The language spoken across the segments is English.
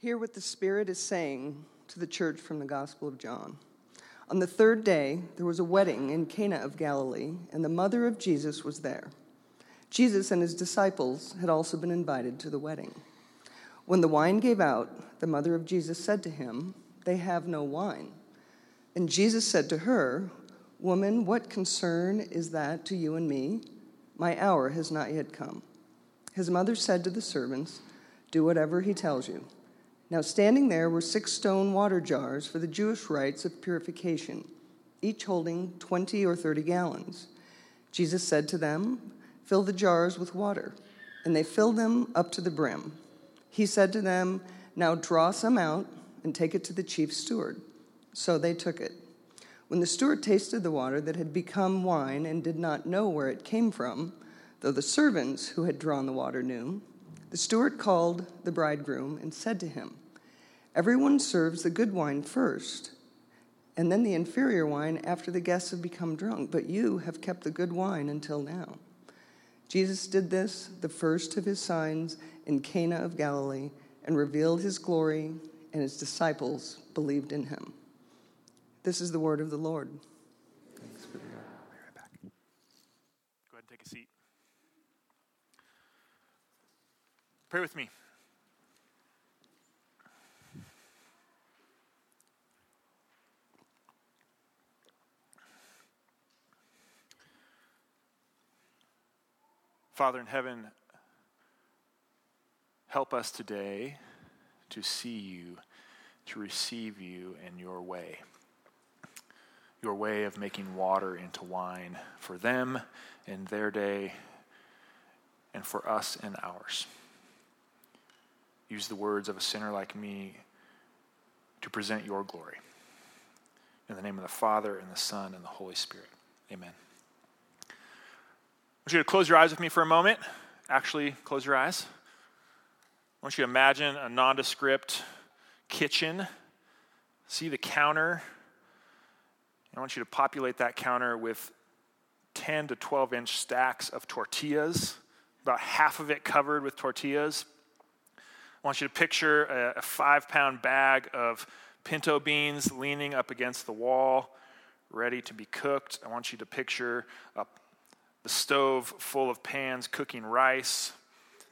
Hear what the Spirit is saying to the church from the Gospel of John. On the third day, there was a wedding in Cana of Galilee, and the mother of Jesus was there. Jesus and his disciples had also been invited to the wedding. When the wine gave out, the mother of Jesus said to him, They have no wine. And Jesus said to her, Woman, what concern is that to you and me? My hour has not yet come. His mother said to the servants, Do whatever he tells you. Now, standing there were six stone water jars for the Jewish rites of purification, each holding 20 or 30 gallons. Jesus said to them, Fill the jars with water. And they filled them up to the brim. He said to them, Now draw some out and take it to the chief steward. So they took it. When the steward tasted the water that had become wine and did not know where it came from, though the servants who had drawn the water knew, the steward called the bridegroom and said to him, Everyone serves the good wine first, and then the inferior wine after the guests have become drunk, but you have kept the good wine until now. Jesus did this, the first of his signs, in Cana of Galilee, and revealed his glory, and his disciples believed in him. This is the word of the Lord. Thanks for the I'll be right back. Go ahead and take a seat. Pray with me. Father in heaven, help us today to see you, to receive you in your way. Your way of making water into wine for them in their day and for us in ours. Use the words of a sinner like me to present your glory. In the name of the Father, and the Son, and the Holy Spirit. Amen want you to close your eyes with me for a moment. Actually, close your eyes. I want you to imagine a nondescript kitchen. See the counter. I want you to populate that counter with 10 to 12 inch stacks of tortillas, about half of it covered with tortillas. I want you to picture a, a five pound bag of pinto beans leaning up against the wall, ready to be cooked. I want you to picture a the stove full of pans cooking rice.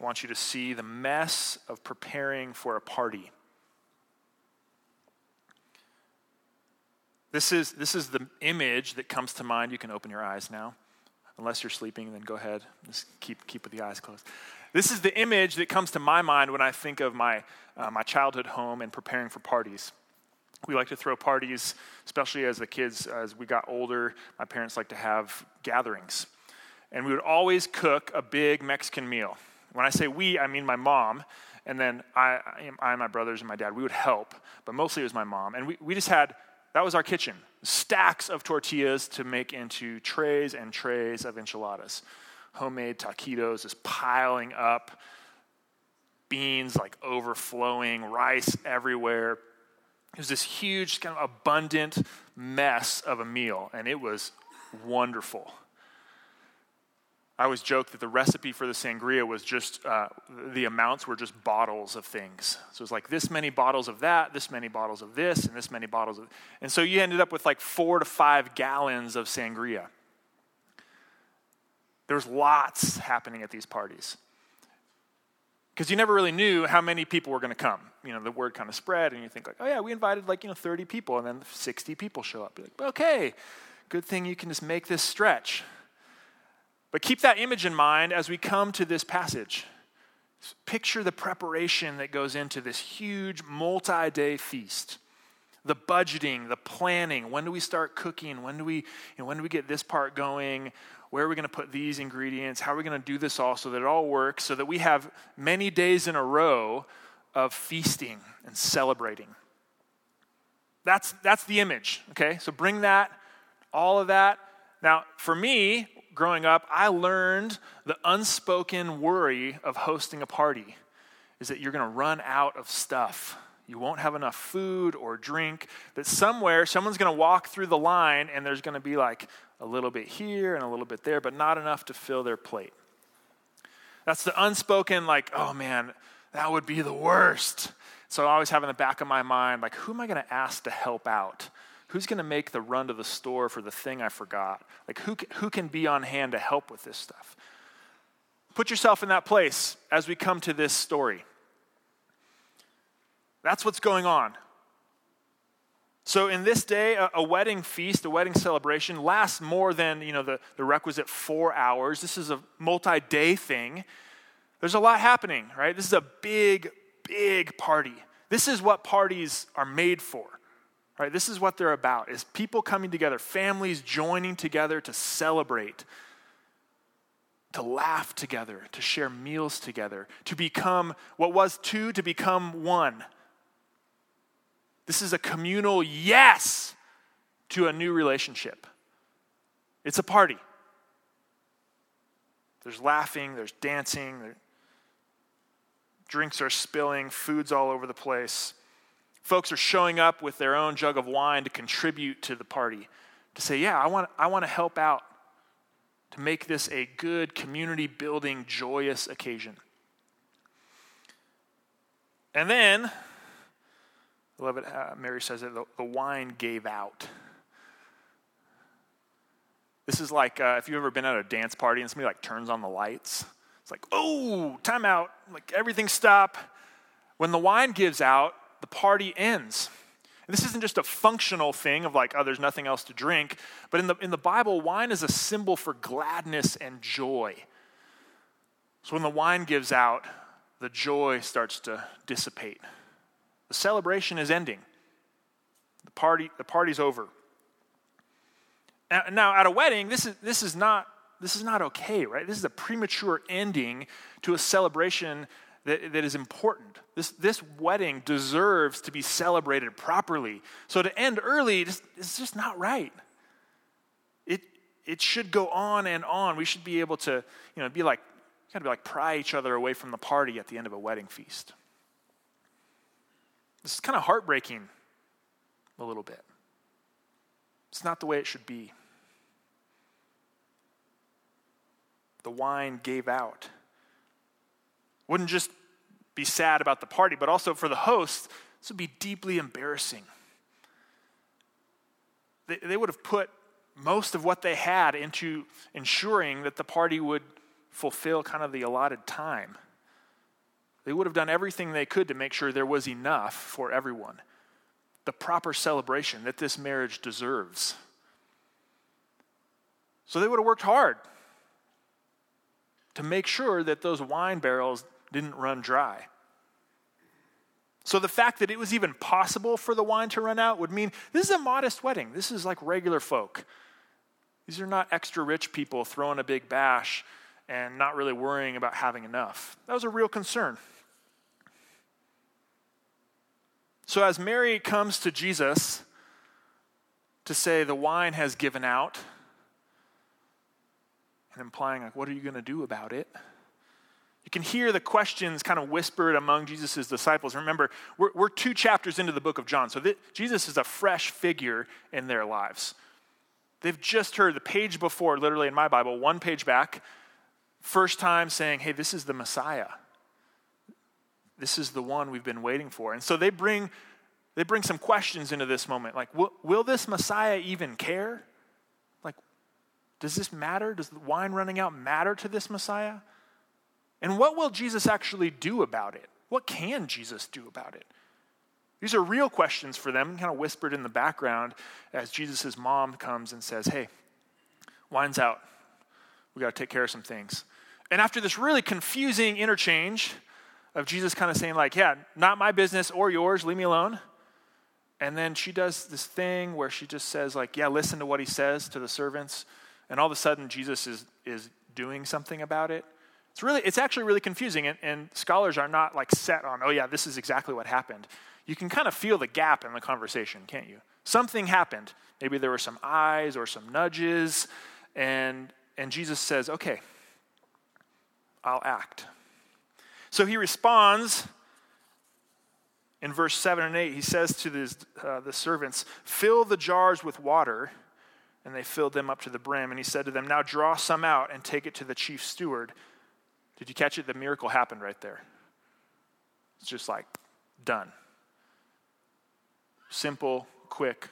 I want you to see the mess of preparing for a party. This is, this is the image that comes to mind. You can open your eyes now. Unless you're sleeping, then go ahead. Just keep, keep with the eyes closed. This is the image that comes to my mind when I think of my, uh, my childhood home and preparing for parties. We like to throw parties, especially as the kids, as we got older. My parents like to have gatherings and we would always cook a big Mexican meal. When I say we, I mean my mom, and then I, I, my brothers, and my dad. We would help, but mostly it was my mom. And we, we just had, that was our kitchen stacks of tortillas to make into trays and trays of enchiladas. Homemade taquitos just piling up, beans like overflowing, rice everywhere. It was this huge, kind of abundant mess of a meal, and it was wonderful. I always joke that the recipe for the sangria was just, uh, the amounts were just bottles of things. So it was like this many bottles of that, this many bottles of this, and this many bottles of. And so you ended up with like four to five gallons of sangria. There was lots happening at these parties. Because you never really knew how many people were going to come. You know, the word kind of spread, and you think like, oh yeah, we invited like, you know, 30 people, and then 60 people show up. You're like, okay, good thing you can just make this stretch. But keep that image in mind as we come to this passage. Picture the preparation that goes into this huge multi day feast. The budgeting, the planning. When do we start cooking? When do we, when do we get this part going? Where are we going to put these ingredients? How are we going to do this all so that it all works, so that we have many days in a row of feasting and celebrating? That's, that's the image, okay? So bring that, all of that. Now, for me, growing up, I learned the unspoken worry of hosting a party is that you're going to run out of stuff. You won't have enough food or drink. That somewhere someone's going to walk through the line and there's going to be like a little bit here and a little bit there, but not enough to fill their plate. That's the unspoken, like, oh man, That would be the worst. So I always have in the back of my mind, like, who am I going to ask to help out? Who's going to make the run to the store for the thing I forgot? Like, who, who can be on hand to help with this stuff? Put yourself in that place as we come to this story. That's what's going on. So, in this day, a, a, wedding feast, a wedding celebration lasts more than you know, the, the requisite four hours. This is a multi day thing. There's a lot happening, right? This is a big, big party. This is what parties are made for. Right? This is what they're about is people coming together, families joining together to celebrate, to laugh together, to share meals together, to become what was two to become one. This is a communal yes to a new relationship. It's a party. There's laughing, there's dancing, there, drinks are spilling, food's all over the place. Folks are showing up with their own jug of wine to contribute to the party, to say, Yeah, I want, I want to help out, to make this a good community building, joyous occasion. And then, I love it, uh, Mary says that the, the, wine gave out. This is like uh, if you've ever been at a dance party and somebody like turns on the lights. It's like, oh, time out. Like everything stop. When the wine gives out, the party ends. And this isn't just a functional thing of like, oh, there's nothing else to drink. But in the, in the Bible, wine is a symbol for gladness and joy. So when the wine gives out, the joy starts to dissipate. The celebration is ending. The party, the party's over. Now, now at a wedding, this is, this, is not, this is not okay, right? This is a premature ending to a celebration that, that is important. This, this wedding deserves to be celebrated properly. So to end early is just not right. It, it should go on and on. We should be able to, you know, be like, kind of like pry each other away from the party at the end of a wedding feast. This is kind of heartbreaking a little bit. It's not the way it should be. The wine gave out. Wouldn't just be sad about the party, but also for the host, this would be deeply embarrassing. They, they would have put most of what they had into ensuring that the party would fulfill kind of the allotted time. They would have done everything they could to make sure there was enough for everyone, the proper celebration that this marriage deserves. So they would have worked hard to make sure that those wine barrels didn't run dry. So the fact that it was even possible for the wine to run out would mean this is a modest wedding. This is like regular folk. These are not extra rich people throwing a big bash and not really worrying about having enough. That was a real concern. So as Mary comes to Jesus to say the wine has given out, and implying, like, what are you going to do about it? You can hear the questions kind of whispered among Jesus' disciples. Remember, we're, we're two chapters into the book of John, so Jesus is a fresh figure in their lives. They've just heard the page before, literally in my Bible, one page back, first time saying, hey, this is the Messiah. This is the one we've been waiting for. And so they bring, they bring some questions into this moment like, will, will this Messiah even care? Like, does this matter? Does the wine running out matter to this Messiah? And what will Jesus actually do about it? What can Jesus do about it? These are real questions for them, kind of whispered in the background as Jesus' mom comes and says, Hey, wine's out. We got to take care of some things. And after this really confusing interchange of Jesus kind of saying, like, yeah, not my business or yours, leave me alone. And then she does this thing where she just says, like, yeah, listen to what he says to the servants. And all of a sudden, Jesus is, is doing something about it. It's really, it's actually really confusing, and, and scholars are not like set on, oh yeah, this is exactly what happened. You can kind of feel the gap in the conversation, can't you? Something happened. Maybe there were some eyes or some nudges, and and Jesus says, okay, I'll act. So he responds in verse 7 and 8. He says to the uh, the servants, Fill the jars with water. And they filled them up to the brim. And he said to them, Now draw some out and take it to the chief steward. Did you catch it? The miracle happened right there. It's just like done. Simple, quick,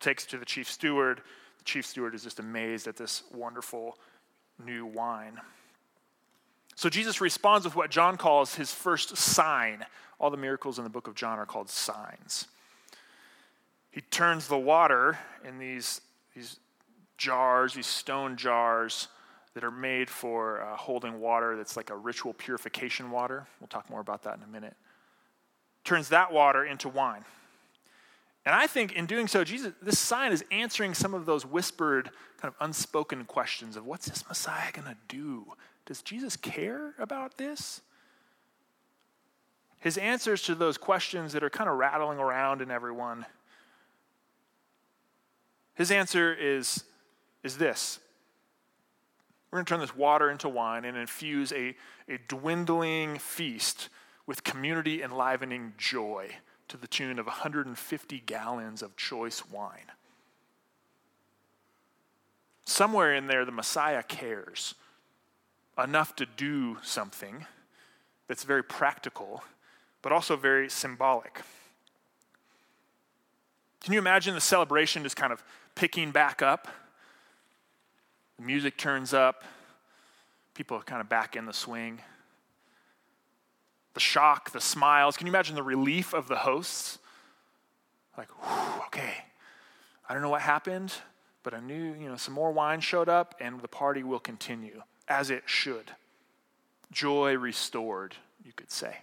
takes it to the chief steward. The chief steward is just amazed at this wonderful new wine. So Jesus responds with what John calls his first sign. All the miracles in the book of John are called signs. He turns the water in these, these jars, these stone jars that are made for uh, holding water that's like a ritual purification water. We'll talk more about that in a minute. Turns that water into wine. And I think in doing so, Jesus, this sign is answering some of those whispered, kind of unspoken questions of what's this Messiah going to do? Does Jesus care about this? His answers to those questions that are kind of rattling around in everyone, his answer is, is this. We're going to turn this water into wine and infuse a, a dwindling feast with community enlivening joy to the tune of 150 gallons of choice wine. Somewhere in there, the Messiah cares enough to do something that's very practical, but also very symbolic. Can you imagine the celebration just kind of picking back up? The music turns up, people are kind of back in the swing the shock, the smiles. Can you imagine the relief of the hosts? Like, okay, I don't know what happened, but I knew, you know, some more wine showed up and the party will continue as it should. Joy restored, you could say.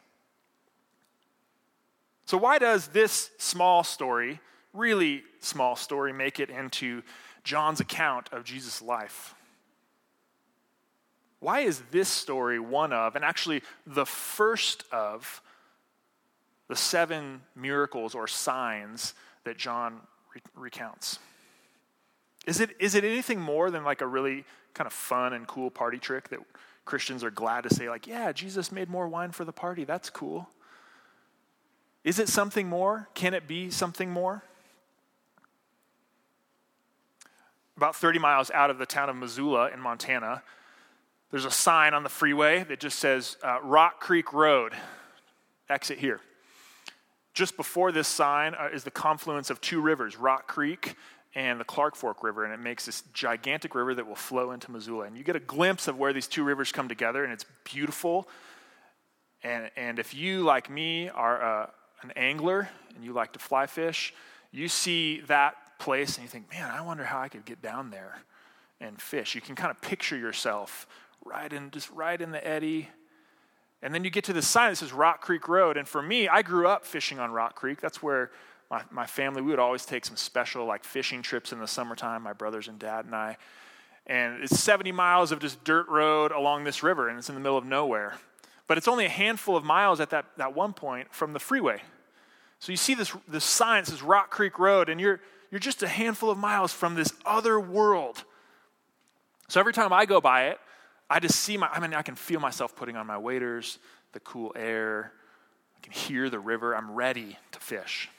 So, why does this small story, really small story, make it into John's account of Jesus' life? Why is this story one of, and actually the first of, the seven miracles or signs that John re- recounts? Is it, is it anything more than like a really kind of fun and cool party trick that Christians are glad to say, like, yeah, Jesus made more wine for the party. That's cool. Is it something more? Can it be something more? About 30 miles out of the town of Missoula in Montana, there's a sign on the freeway that just says uh, Rock Creek Road, exit here. Just before this sign uh, is the confluence of two rivers, Rock Creek and the Clark Fork River, and it makes this gigantic river that will flow into Missoula. And you get a glimpse of where these two rivers come together, and it's beautiful. And, and if you, like me, are uh, an angler and you like to fly fish, you see that place and you think, man, I wonder how I could get down there and fish. You can kind of picture yourself right in, just right in the eddy. And then you get to the sign that says Rock Creek Road. And for me, I grew up fishing on Rock Creek. That's where my, my family, we would always take some special like fishing trips in the summertime, my brothers and dad and I. And it's 70 miles of just dirt road along this river, and it's in the middle of nowhere. But it's only a handful of miles at that, that one point from the freeway. So you see this, this sign that says Rock Creek Road, and you're, you're just a handful of miles from this other world. So every time I go by it, I just see my, I mean, I can feel myself putting on my waders, the cool air. I can hear the river. I'm ready to fish.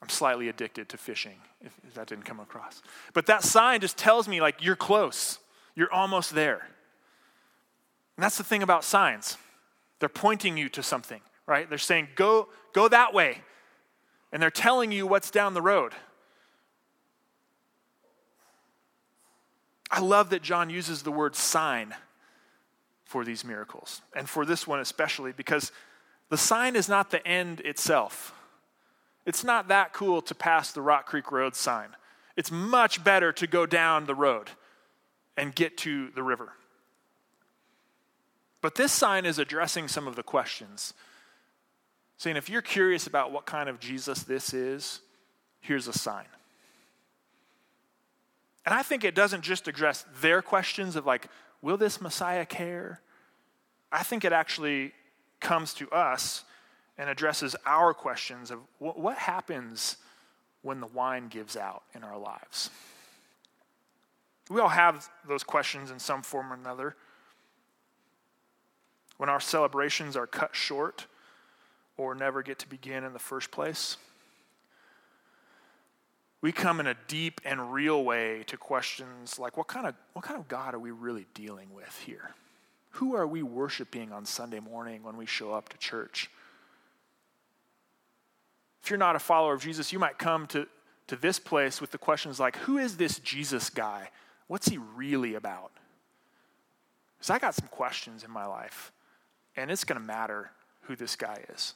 I'm slightly addicted to fishing, if, if that didn't come across. But that sign just tells me, like, you're close. You're almost there. And that's the thing about signs. They're pointing you to something, right? They're saying, go, go that way. And they're telling you what's down the road. I love that John uses the word sign for these miracles, and for this one especially, because the sign is not the end itself. It's not that cool to pass the Rock Creek Road sign. It's much better to go down the road and get to the river. But this sign is addressing some of the questions, saying if you're curious about what kind of Jesus this is, here's a sign. And I think it doesn't just address their questions of like, will this Messiah care? I think it actually comes to us and addresses our questions of what happens when the wine gives out in our lives. We all have those questions in some form or another. When our celebrations are cut short or never get to begin in the first place we come in a deep and real way to questions like what kind of what kind of God are we really dealing with here? Who are we worshiping on Sunday morning when we show up to church? If you're not a follower of Jesus, you might come to, to this place with the questions like Who is this Jesus guy? What's he really about? Because I got some questions in my life, and it's going to matter who this guy is.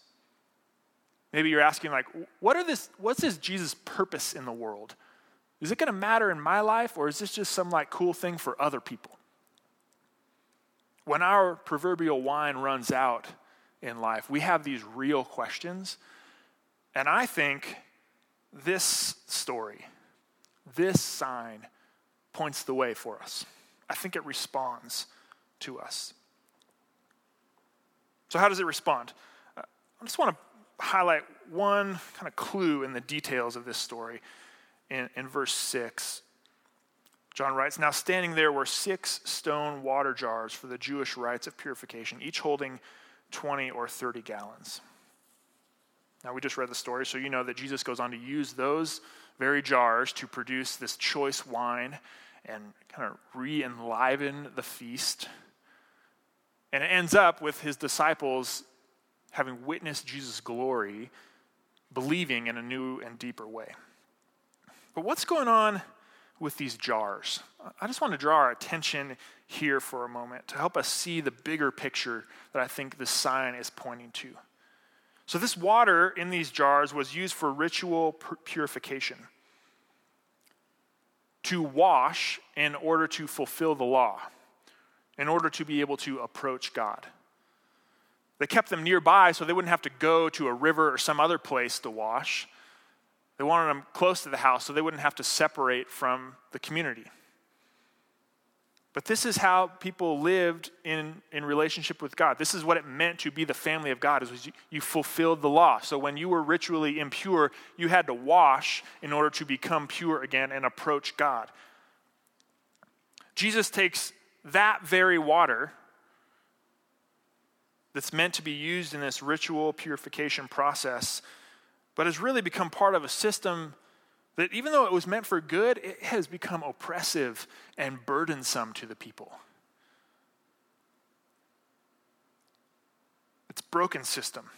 Maybe you're asking, like, what are this, what's this Jesus' purpose in the world? Is it going to matter in my life, or is this just some like cool thing for other people? When our proverbial wine runs out in life, we have these real questions. And I think this story, this sign, points the way for us. I think it responds to us. So, how does it respond? Uh, I just want to highlight one kind of clue in the details of this story in, in verse 6. John writes Now standing there were six stone water jars for the Jewish rites of purification, each holding 20 or 30 gallons. Now, we just read the story, so you know that Jesus goes on to use those very jars to produce this choice wine and kind of re enliven the feast. And it ends up with his disciples having witnessed Jesus' glory, believing in a new and deeper way. But what's going on with these jars? I just want to draw our attention here for a moment to help us see the bigger picture that I think the sign is pointing to. So, this water in these jars was used for ritual purification to wash in order to fulfill the law, in order to be able to approach God. They kept them nearby so they wouldn't have to go to a river or some other place to wash. They wanted them close to the house so they wouldn't have to separate from the community. But this is how people lived in, in relationship with God. This is what it meant to be the family of God, is you, you fulfilled the law. So when you were ritually impure, you had to wash in order to become pure again and approach God. Jesus takes that very water that's meant to be used in this ritual purification process but has really become part of a system that, even though it was meant for good, it has become oppressive and burdensome to the people. It's broken system.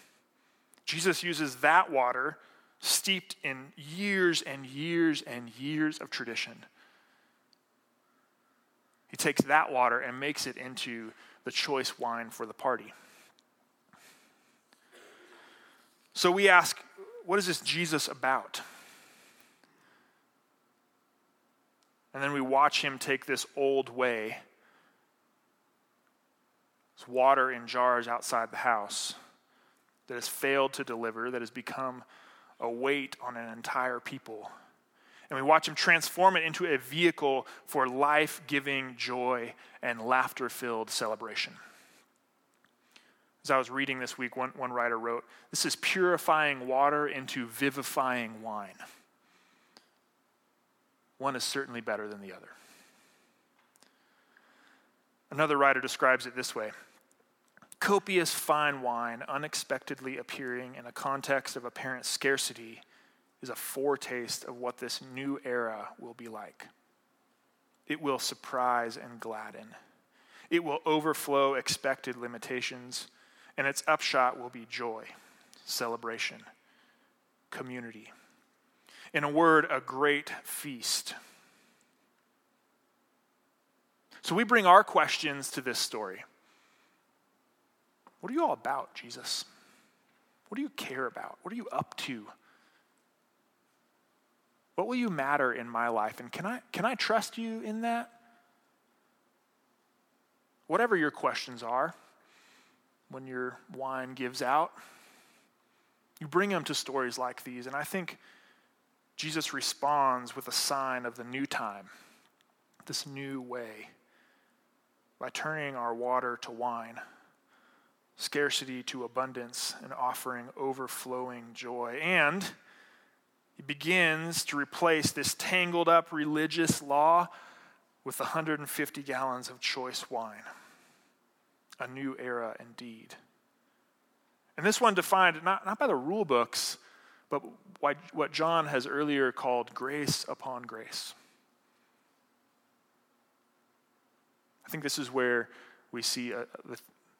Jesus uses that water steeped in years and years and years of tradition. He takes that water and makes it into the choice wine for the party. So we ask, what is this Jesus about? And then we watch him take this old way, this water in jars outside the house that has failed to deliver, that has become a weight on an entire people. And we watch him transform it into a vehicle for life giving joy and laughter filled celebration. As I was reading this week, one, one writer wrote, This is purifying water into vivifying wine. One is certainly better than the other. Another writer describes it this way copious fine wine unexpectedly appearing in a context of apparent scarcity is a foretaste of what this new era will be like. It will surprise and gladden. It will overflow expected limitations and its upshot will be joy, celebration, community. In a word, a great feast. So we bring our questions to this story. What are you all about, Jesus? What do you care about? What are you up to? What will you matter in my life? And can I, can I trust you in that? Whatever your questions are, when your wine gives out. You bring them to stories like these, and I think Jesus responds with a sign of the new time, this new way, by turning our water to wine, scarcity to abundance, and offering overflowing joy. And he begins to replace this tangled up religious law with 150 gallons of choice wine a new era indeed. And this one defined not, not by the rule books, but what John has earlier called grace upon grace. I think this is where we see a,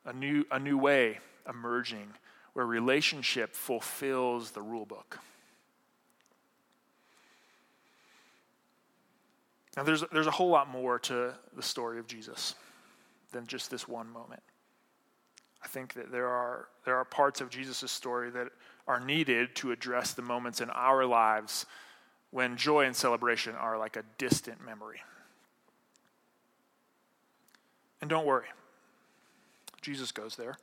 a, new, a new way emerging where relationship fulfills the rule book. Now, there's, there's a whole lot more to the story of Jesus than just this one moment. I think that there are, there are parts of Jesus' story that are needed to address the moments in our lives when joy and celebration are like a distant memory. And don't worry, Jesus goes there.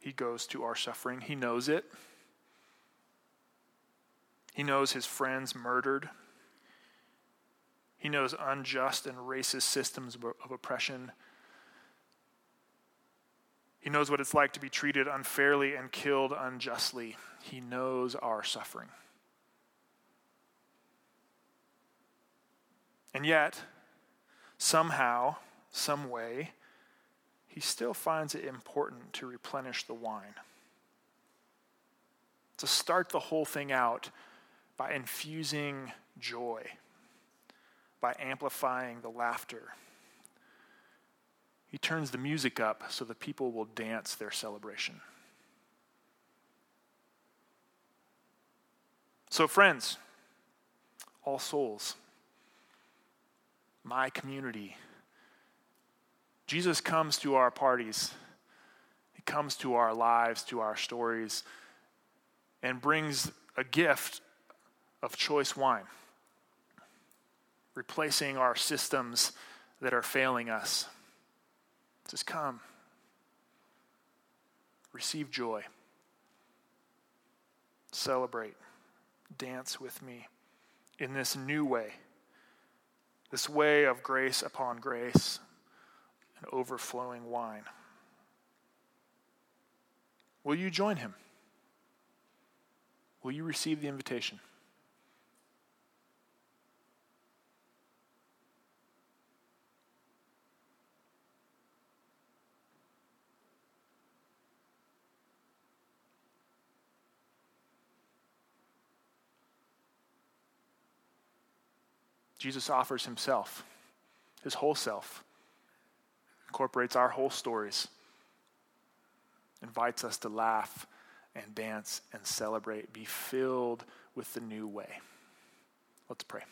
He goes to our suffering. He knows it. He knows his friends murdered. He knows unjust and racist systems of oppression. He knows what it's like to be treated unfairly and killed unjustly. He knows our suffering. And yet, somehow, some way, he still finds it important to replenish the wine. To start the whole thing out by infusing joy, by amplifying the laughter. He turns the music up so the people will dance their celebration. So, friends, all souls, my community, Jesus comes to our parties, He comes to our lives, to our stories, and brings a gift of choice wine, replacing our systems that are failing us. Just come, receive joy, celebrate, dance with me in this new way, this way of grace upon grace and overflowing wine. Will you join him? Will you receive the invitation? Jesus offers himself, his whole self incorporates our whole stories, invites us to laugh and dance and celebrate, be filled with the new way. Let's pray.